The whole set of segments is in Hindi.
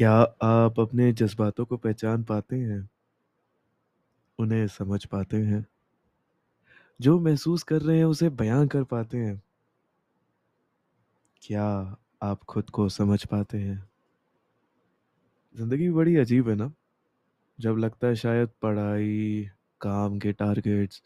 क्या आप अपने जज़्बातों को पहचान पाते हैं? उन्हें समझ पाते हैं? जो महसूस कर रहे हैं उसे बयाँ कर पाते हैं? क्या आप खुद को समझ पाते हैं? ज़िंदगी बड़ी अजीब है ना? जब लगता है शायद पढ़ाई, काम के टारगेट्स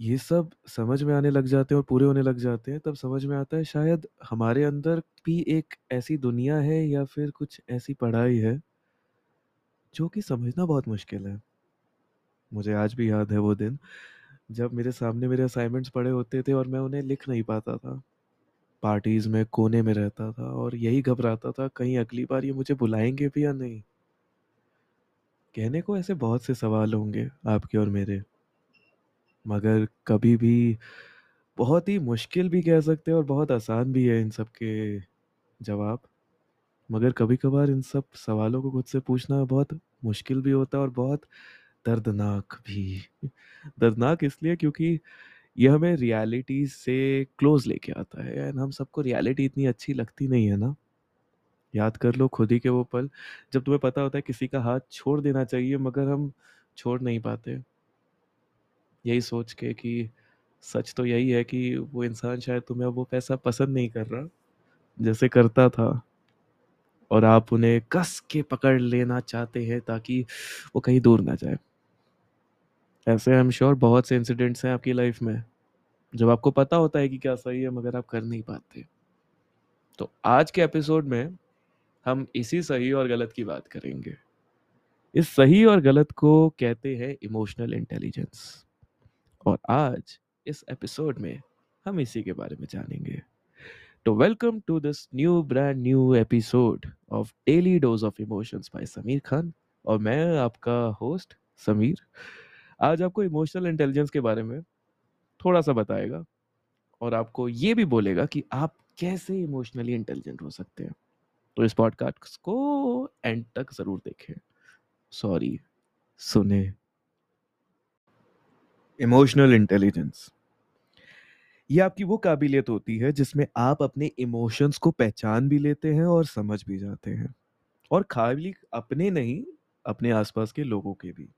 ये सब समझ में आने लग जाते हैं और पूरे होने लग जाते हैं, तब समझ में आता है शायद हमारे अंदर भी एक ऐसी दुनिया है या फिर कुछ ऐसी पढ़ाई है जो कि समझना बहुत मुश्किल है। मुझे आज भी याद है वो दिन, जब मेरे सामने मेरे असाइनमेंट्स पड़े होते थे और मैं उन्हें लिख नहीं पाता था। पार्टीज़ में कोने में रहता था और यही घबराता था कहीं अगली बार ये मुझे बुलाएँगे भी या नहीं? कहने को ऐसे बहुत से सवाल होंगे आपके और मेरे। मगर कभी भी बहुत ही मुश्किल भी कह सकते हैं और बहुत आसान भी है इन सब के जवाब। मगर कभी-कभार इन सब सवालों को खुद से पूछना बहुत मुश्किल भी होता है और बहुत दर्दनाक भी। दर्दनाक इसलिए क्योंकि ये हमें रियलिटी से क्लोज़ लेके आता है एंड हम सबको रियलिटी इतनी अच्छी लगती नहीं है ना? याद कर लो खुद ही के वो पल, जब तुम्हें पता होता है किसी का हाथ छोड़ देना चाहिए मगर हम छोड़ नहीं पाते। यही सोच के कि सच तो यही है कि वो इंसान शायद तुम्हें वो पैसा पसंद नहीं कर रहा, जैसे करता था। और आप उन्हें कस के पकड़ लेना चाहते हैं ताकि वो कहीं दूर ना जाए। ऐसे आई एम श्योर बहुत से इंसिडेंट्स हैं आपकी लाइफ में, जब आपको पता होता है कि क्या सही है मगर आप कर नहीं पाते। तो आज के एपिसोड में हम इसी सही और गलत की बात करेंगे। इस सही और गलत को कहते हैं इमोशनल इंटेलिजेंस और आज इस एपिसोड में हम इसी के बारे में जानेंगे। तो welcome to this new, brand new episode of daily dose of emotions by Sameer Khan और मैं आपका होस्ट समीर। आज आपको इमोशनल इंटेलिजेंस के बारे में थोड़ा सा बताएगा और आपको ये भी बोलेगा कि आप कैसे इमोशनली इंटेलिजेंट हो सकते हैं। तो इस पॉडकास्ट को एंड तक ज़रूर देखें। सॉरी, सुने। इमोशनल इंटेलिजेंस ये आपकी वो काबिलियत होती है जिसमें आप अपने इमोशंस को पहचान भी लेते हैं और समझ भी जाते हैं। और खाली अपने नहीं, अपने आसपास के लोगों के भी।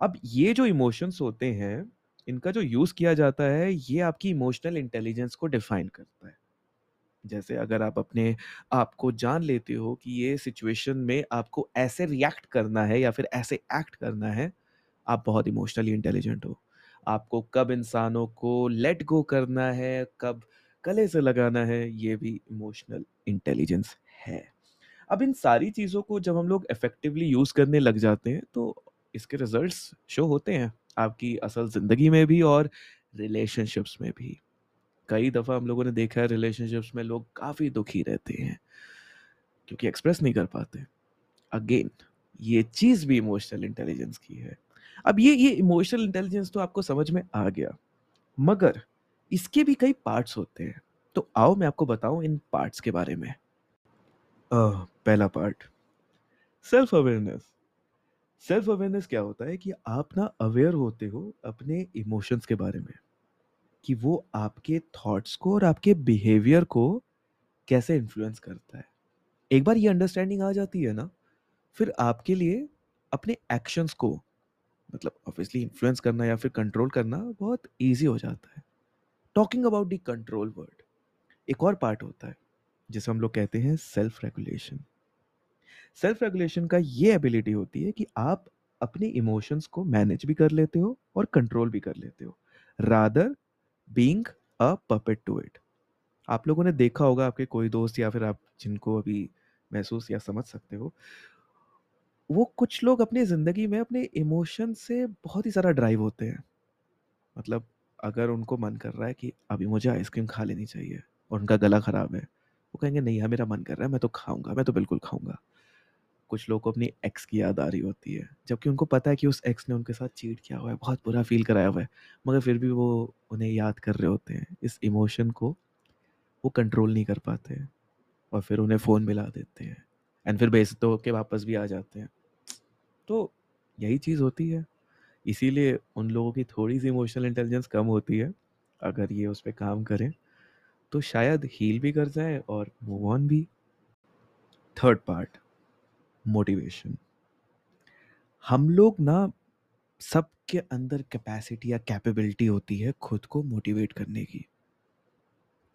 अब ये जो इमोशंस होते हैं, इनका जो यूज़ किया जाता है, ये आपकी इमोशनल इंटेलिजेंस को डिफाइन करता है। जैसे अगर आप अपने आप को जान लेते हो कि ये सिचुएशन में आपको ऐसे रिएक्ट करना है या फिर ऐसे एक्ट करना है आप बहुत इमोशनली इंटेलिजेंट हो। आपको कब इंसानों को लेट गो करना है, कब गले से लगाना है, ये भी इमोशनल इंटेलिजेंस है। अब इन सारी चीज़ों को जब हम लोग इफेक्टिवली यूज़ करने लग जाते हैं तो इसके रिजल्ट्स शो होते हैं, आपकी असल ज़िंदगी में भी और रिलेशनशिप्स में भी। कई दफ़ा हम लोगों ने देखा है रिलेशनशिप्स में लोग काफ़ी दुखी रहते हैं, क्योंकि एक्सप्रेस नहीं कर पाते। अगेन ये चीज़ भी इमोशनल इंटेलिजेंस की है। अब ये ये इमोशनल इंटेलिजेंस तो आपको समझ में आ गया। मगर इसके भी कई पार्ट्स होते हैं। तो आओ मैं आपको बताऊँ इन पार्ट्स के बारे में। अह, पहला part self awareness self awareness क्या होता है कि आप ना अवेयर होते हो अपने इमोशंस के बारे में कि वो आपके थॉट्स को और आपके बिहेवियर को कैसे इन्फ्लुएंस करता है। एक बार ये अंडरस्टैंडिंग आ जाती है ना फिर आपके लिए अपने एक्शंस को मतलब ऑब्वियसली इन्फ्लुएंस करना या फिर कंट्रोल करना बहुत ईजी हो जाता है। Talking about the control word एक और पार्ट होता है, जिसे हम लोग कहते हैं सेल्फ रेगुलेशन सेल्फ रेगुलेशन का ये एबिलिटी होती है कि आप अपने इमोशंस को मैनेज भी कर लेते हो और कंट्रोल भी कर लेते हो rather being a puppet to it आप लोगों ने देखा होगा, आपके कोई दोस्त या फिर आप जिनको अभी महसूस या समझ सकते हो वो कुछ लोग अपनी ज़िंदगी में अपने इमोशन से बहुत ही ज़्यादा ड्राइव होते हैं। मतलब अगर उनको मन कर रहा है कि अभी मुझे आइसक्रीम खा लेनी चाहिए और उनका गला ख़राब है, वो कहेंगे, नहीं यार, मेरा मन कर रहा है, मैं तो खाऊँगा, मैं तो बिल्कुल खाऊँगा। कुछ लोगों को अपनी एक्स की याद आ रही होती है, जबकि उनको पता है कि उस एक्स ने उनके साथ चीट किया हुआ है, बहुत बुरा फील कराया हुआ है, मगर फिर भी वो उन्हें याद कर रहे होते हैं। इस इमोशन को वो कंट्रोल नहीं कर पाते हैं और फिर उन्हें फ़ोन मिला देते हैं। एंड फिर बेइज्जत होके वापस भी आ जाते हैं। तो यही चीज़ होती है। इसीलिए उन लोगों की थोड़ी सी इमोशनल इंटेलिजेंस कम होती है, अगर ये उस पर काम करें तो शायद हील भी कर जाए और मूव ऑन भी। थर्ड पार्ट मोटिवेशन हम लोग ना सबके अंदर कैपेसिटी या कैपेबिलिटी होती है खुद को मोटिवेट करने की।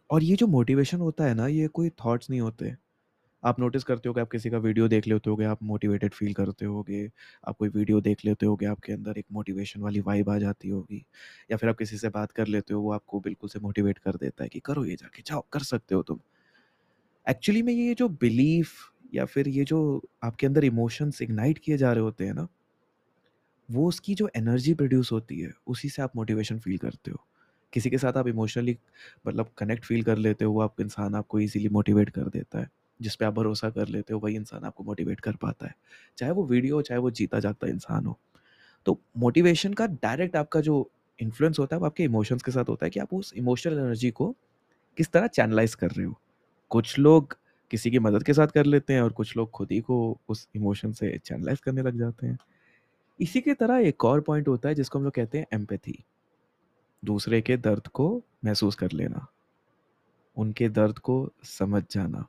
और ये जो मोटिवेशन होता है ना, ये कोई थॉट्स नहीं होते। आप नोटिस करते हो कि आप किसी का वीडियो देख लेते होगे, आप मोटिवेटेड फील करते होगे, आप कोई वीडियो देख लेते होगे, आपके अंदर एक मोटिवेशन वाली वाइब आ जाती होगी, या फिर आप किसी से बात कर लेते हो, वो आपको बिल्कुल से मोटिवेट कर देता है कि करो ये जाके, जाओ, कर सकते हो तुम। एक्चुअली में ये जो बिलीफ या फिर ये जो आपके अंदर इमोशंस इग्नाइट किए जा रहे होते हैं ना, वो उसकी जो एनर्जी प्रोड्यूस होती है, उसी से आप मोटिवेशन फील करते हो। किसी के साथ आप इमोशनली मतलब कनेक्ट फील कर लेते हो, वो आप इंसान आपको इजीली मोटिवेट कर देता है। जिस पे आप भरोसा कर लेते हो, वही इंसान आपको मोटिवेट कर पाता है। चाहे वो वीडियो हो, चाहे वो जीता जागता इंसान हो। तो मोटिवेशन का डायरेक्ट आपका जो इन्फ्लुएंस होता है, वो आपके इमोशंस के साथ होता है कि आप उस इमोशनल एनर्जी को किस तरह चैनलाइज कर रहे हो। कुछ लोग किसी की मदद के साथ कर लेते हैं और कुछ लोग खुद ही को उस इमोशन से चैनलाइज करने लग जाते हैं। इसी के तरह एक और पॉइंट होता है, जिसको हम लोग कहते हैं एम्पैथी दूसरे के दर्द को महसूस कर लेना। उनके दर्द को समझ जाना।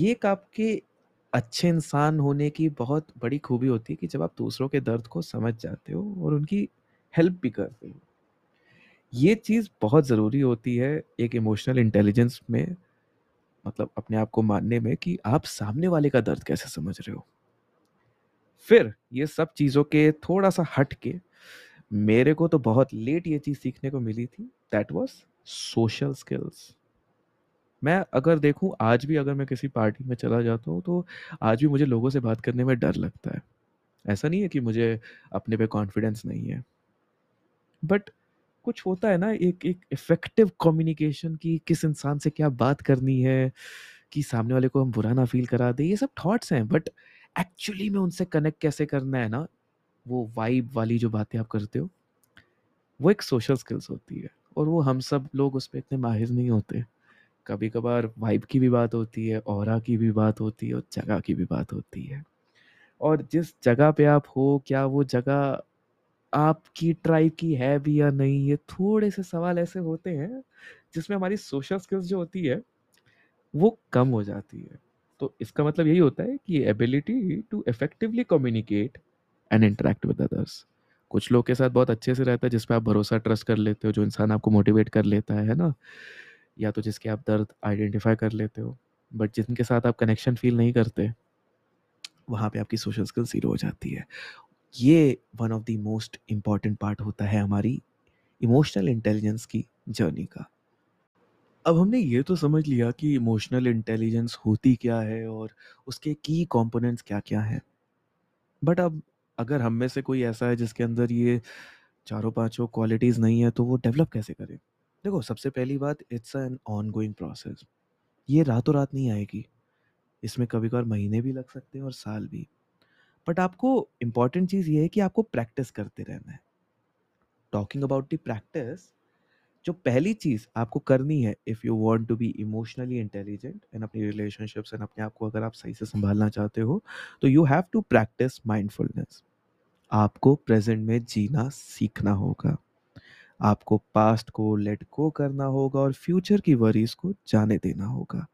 ये एक आपके अच्छे इंसान होने की बहुत बड़ी खूबी होती है कि जब आप दूसरों के दर्द को समझ जाते हो और उनकी हेल्प भी करते हो। ये चीज़ बहुत ज़रूरी होती है एक इमोशनल इंटेलिजेंस में मतलब अपने आप को मानने में कि आप सामने वाले का दर्द कैसे समझ रहे हो। फिर ये सब चीज़ों के थोड़ा सा हट के मेरे को तो बहुत लेट ये चीज़ सीखने को मिली थी दैट वॉज़ सोशल स्किल्स मैं अगर देखूँ, आज भी अगर मैं किसी पार्टी में चला जाता हूँ तो आज भी मुझे लोगों से बात करने में डर लगता है। ऐसा नहीं है कि मुझे अपने पे कॉन्फिडेंस नहीं है। बट कुछ होता है ना, एक एक इफ़ेक्टिव कम्युनिकेशन की किस इंसान से क्या बात करनी है, कि सामने वाले को हम बुरा ना फील करा दे, ये सब थॉट्स हैं। बट एक्चुअली में उनसे कनेक्ट कैसे करना है ना, वो वाइब वाली जो बातें आप करते हो, वो एक सोशल स्किल्स होती है। और वो हम सब लोग उस पर इतने माहिर नहीं होते। कभी कभार वाइब की भी बात होती है और की भी बात होती है और जगह की भी बात होती है। और जिस जगह पे आप हो, क्या वो जगह आपकी ट्राइब की है भी या नहीं, ये थोड़े से सवाल ऐसे होते हैं, जिसमें हमारी सोशल स्किल्स जो होती है, वो कम हो जाती है। तो इसका मतलब यही होता है कि ability to effectively communicate and interact with others. कुछ लोग के साथ बहुत अच्छे से रहता है, जिस पर आप भरोसा ट्रस्ट कर लेते हो, जो इंसान आपको मोटिवेट कर लेता है ना? या तो जिसके आप दर्द आइडेंटिफाई कर लेते हो, बट जिनके साथ आप कनेक्शन फील नहीं करते, वहाँ पे आपकी सोशल स्किल ज़ीरो हो जाती है ये one of the most important part होता है हमारी इमोशनल इंटेलिजेंस की जर्नी का अब हमने ये तो समझ लिया कि इमोशनल इंटेलिजेंस होती क्या है और उसके की कंपोनेंट्स क्या-क्या हैं। बट अब अगर हम में से कोई ऐसा है जिसके अंदर ये चारों पाँचों क्वालिटीज़ नहीं है तो वो डेवलप कैसे करे? देखो, सबसे पहली बात इट्स एन ऑनगोइंग प्रोसेस। ये रातों-रात नहीं आएगी। इसमें कभी-कभार महीने भी लग सकते हैं और साल भी। बट आपको इंपॉर्टेंट चीज़ ये है कि आपको प्रैक्टिस करते रहना है। टॉकिंग अबाउट द प्रैक्टिस जो पहली चीज़ आपको करनी है if you want to be emotionally intelligent and अपनी रिलेशनशिप्स एंड अपने आप को अगर आप सही से संभालना चाहते हो तो you have to practice mindfulness आपको प्रेजेंट में जीना सीखना होगा आपको पास्ट को लेट गो करना होगा और फ्यूचर की वरीज को जाने देना होगा।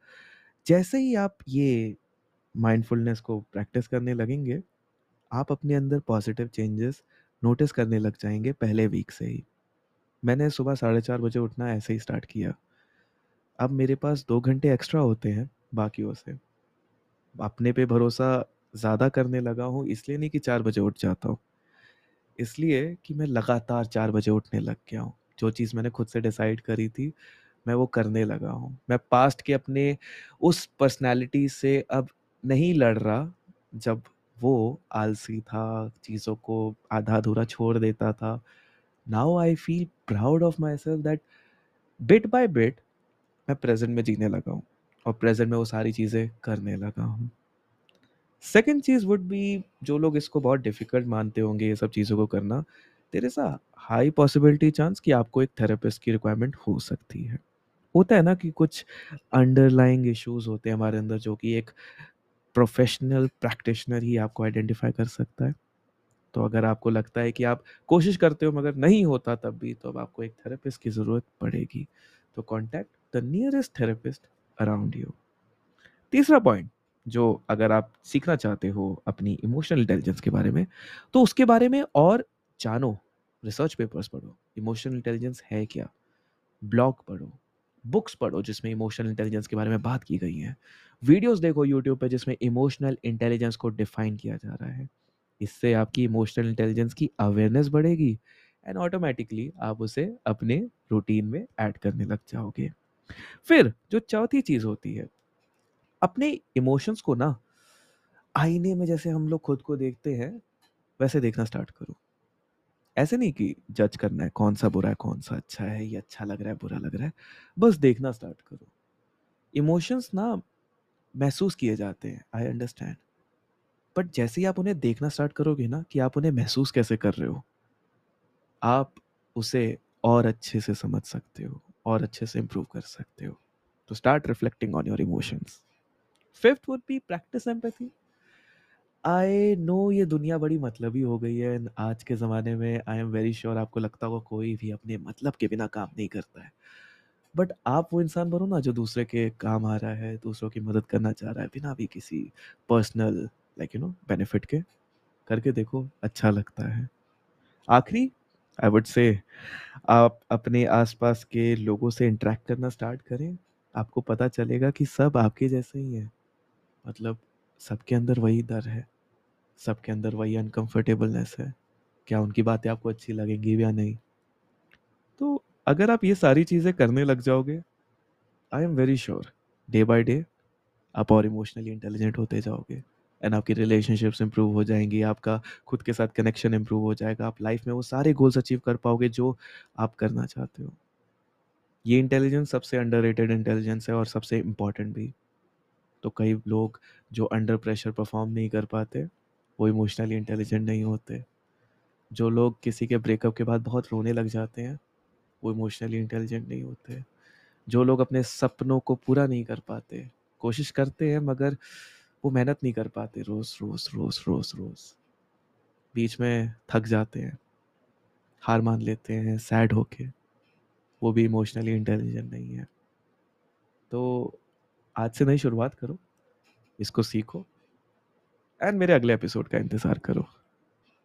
जैसे ही आप ये माइंडफुलनेस को प्रैक्टिस करने लगेंगे, आप अपने अंदर पॉजिटिव चेंजेस नोटिस करने लग जाएँगे पहले वीक से ही। मैंने सुबह साढ़े चार बजे उठना ऐसे ही स्टार्ट किया। अब मेरे पास दो घंटे एक्स्ट्रा होते हैं बाकियों से। अपने पे भरोसा ज़्यादा करने लगा हूँ, इसलिए नहीं कि चार बजे उठ जाता हूँ। इसलिए कि मैं लगातार चार बजे उठने लग गया हूँ। जो चीज़ मैंने खुद से डिसाइड करी थी, मैं वो करने लगा हूँ। मैं पास्ट के अपने उस पर्सनैलिटी से अब नहीं लड़ रहा, जब वो आलसी था, चीज़ों को आधा अधूरा छोड़ देता था। Now I feel proud of myself that bit by bit मैं प्रेजेंट में जीने लगा हूँ और प्रेजेंट में वो सारी चीज़ें करने लगा हूँ। सेकेंड चीज़ वुड बी जो लोग इसको बहुत डिफ़िकल्ट मानते होंगे ये सब चीज़ों को करना there is a high possibility chance कि आपको एक थेरेपिस्ट की रिक्वायरमेंट हो सकती है। होता है ना कि कुछ अंडरलाइंग इश्यूज़ होते हैं हमारे अंदर जो कि एक प्रोफेशनल प्रैक्टिशनर ही आपको आइडेंटिफाई कर सकता है। तो अगर आपको लगता है कि आप कोशिश करते हो मगर नहीं होता तब भी तो अब आपको एक थेरेपिस्ट की ज़रूरत पड़ेगी। तो contact the nearest therapist around you तीसरा पॉइंट जो अगर आप सीखना चाहते हो अपनी इमोशनल इंटेलिजेंस के बारे में, तो उसके बारे में और जानो, रिसर्च पेपर्स पढ़ो, इमोशनल इंटेलिजेंस है क्या? ब्लॉग पढ़ो, बुक्स पढ़ो जिसमें इमोशनल इंटेलिजेंस के बारे में बात की गई है। वीडियोज़ देखो यूट्यूब पे जिसमें इमोशनल इंटेलिजेंस को डिफाइन किया जा रहा है। इससे आपकी इमोशनल इंटेलिजेंस की अवेयरनेस बढ़ेगी एंड ऑटोमेटिकली आप उसे अपने रूटीन में ऐड करने लग जाओगे। फिर जो चौथी चीज़ होती है, अपने इमोशंस को ना आईने में जैसे हम लोग खुद को देखते हैं, वैसे देखना स्टार्ट करो। ऐसे नहीं कि जज करना है कौन-सा बुरा है, कौन-सा अच्छा है, ये अच्छा लग रहा है, बुरा लग रहा है। बस देखना स्टार्ट करो। इमोशंस ना महसूस किए जाते हैं, आई अंडरस्टैंड। बट जैसे ही आप उन्हें देखना स्टार्ट करोगे ना कि आप उन्हें महसूस कैसे कर रहे हो, आप उसे और अच्छे से समझ सकते हो और अच्छे से इम्प्रूव कर सकते हो। तो start reflecting on your emotions. Fifth would be practice empathy. I know ये दुनिया बड़ी मतलबी हो गई है आज के ज़माने में आई एम वेरी श्योर आपको लगता होगा कोई भी अपने मतलब के बिना काम नहीं करता है। बट आप वो इंसान बनो ना जो दूसरे के काम आ रहा है, दूसरों की मदद करना चाह रहा है बिना भी किसी personal like you know benefit के। करके देखो, अच्छा लगता है। आखिरी आई वुड से आप अपने आस-पास के लोगों से इंटरैक्ट करना स्टार्ट करें। आपको पता चलेगा कि सब आपके जैसे ही हैं। मतलब सबके अंदर वही डर है, सबके अंदर वही अनकम्फर्टेबलनेस है। क्या उनकी बातें आपको अच्छी लगेंगी या नहीं? तो अगर आप ये सारी चीज़ें करने लग जाओगे, I am very sure day by day आप और इमोशनली इंटेलिजेंट होते जाओगे एंड आपकी रिलेशनशिप्स इंप्रूव हो जाएँगी, आपका खुद के साथ कनेक्शन इंप्रूव हो जाएगा, आप लाइफ में वो सारे गोल्स अचीव कर पाओगे जो आप करना चाहते हो। ये इंटेलिजेंस सबसे अंडररेटेड इंटेलिजेंस है और सबसे इंपॉर्टेंट भी। तो कई लोग जो अंडर प्रेशर परफॉर्म नहीं कर पाते, वो इमोशनली इंटेलिजेंट नहीं होते। जो लोग किसी के ब्रेकअप के बाद बहुत रोने लग जाते हैं, वो इमोशनली इंटेलिजेंट नहीं होते। जो लोग अपने सपनों को पूरा नहीं कर पाते, कोशिश करते हैं मगर वो मेहनत नहीं कर पाते रोज़, रोज़, रोज़, रोज़, रोज़। बीच में थक जाते हैं, हार मान लेते हैं सैड होके, वो भी इमोशनली इंटेलिजेंट नहीं है। तो आज से नई शुरुआत करो, इसको सीखो एंड मेरे अगले एपिसोड का इंतज़ार करो।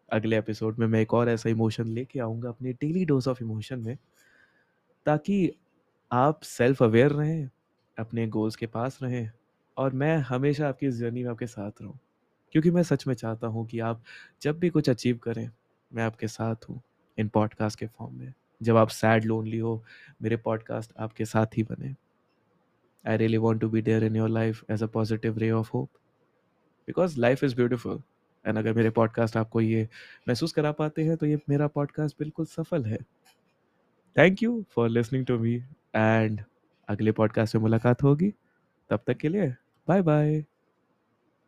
अगले एपिसोड में मैं एक और ऐसा इमोशन लेके आऊँगा अपनी डेली डोज़ ऑफ़ इमोशन में, ताकि आप सेल्फ अवेयर रहें, अपने गोल्स के पास रहें और मैं हमेशा आपकी इस जर्नी में आपके साथ रहूँ। क्योंकि मैं सच में चाहता हूँ कि आप जब भी कुछ अचीव करें, मैं आपके साथ हूँ, इन पॉडकास्ट के फॉर्म में। जब आप सैड, लोनली हो, मेरे पॉडकास्ट आपके साथ ही बने। I really want to be there in your life as a positive ray of hope. Because life is beautiful. And अगर मेरे पॉडकास्ट आपको ये महसूस करा पाते हैं, तो ये मेरा पॉडकास्ट बिल्कुल सफल है। Thank you for listening to me and अगले पॉडकास्ट में मुलाकात होगी। तब तक के लिए बाय-बाय।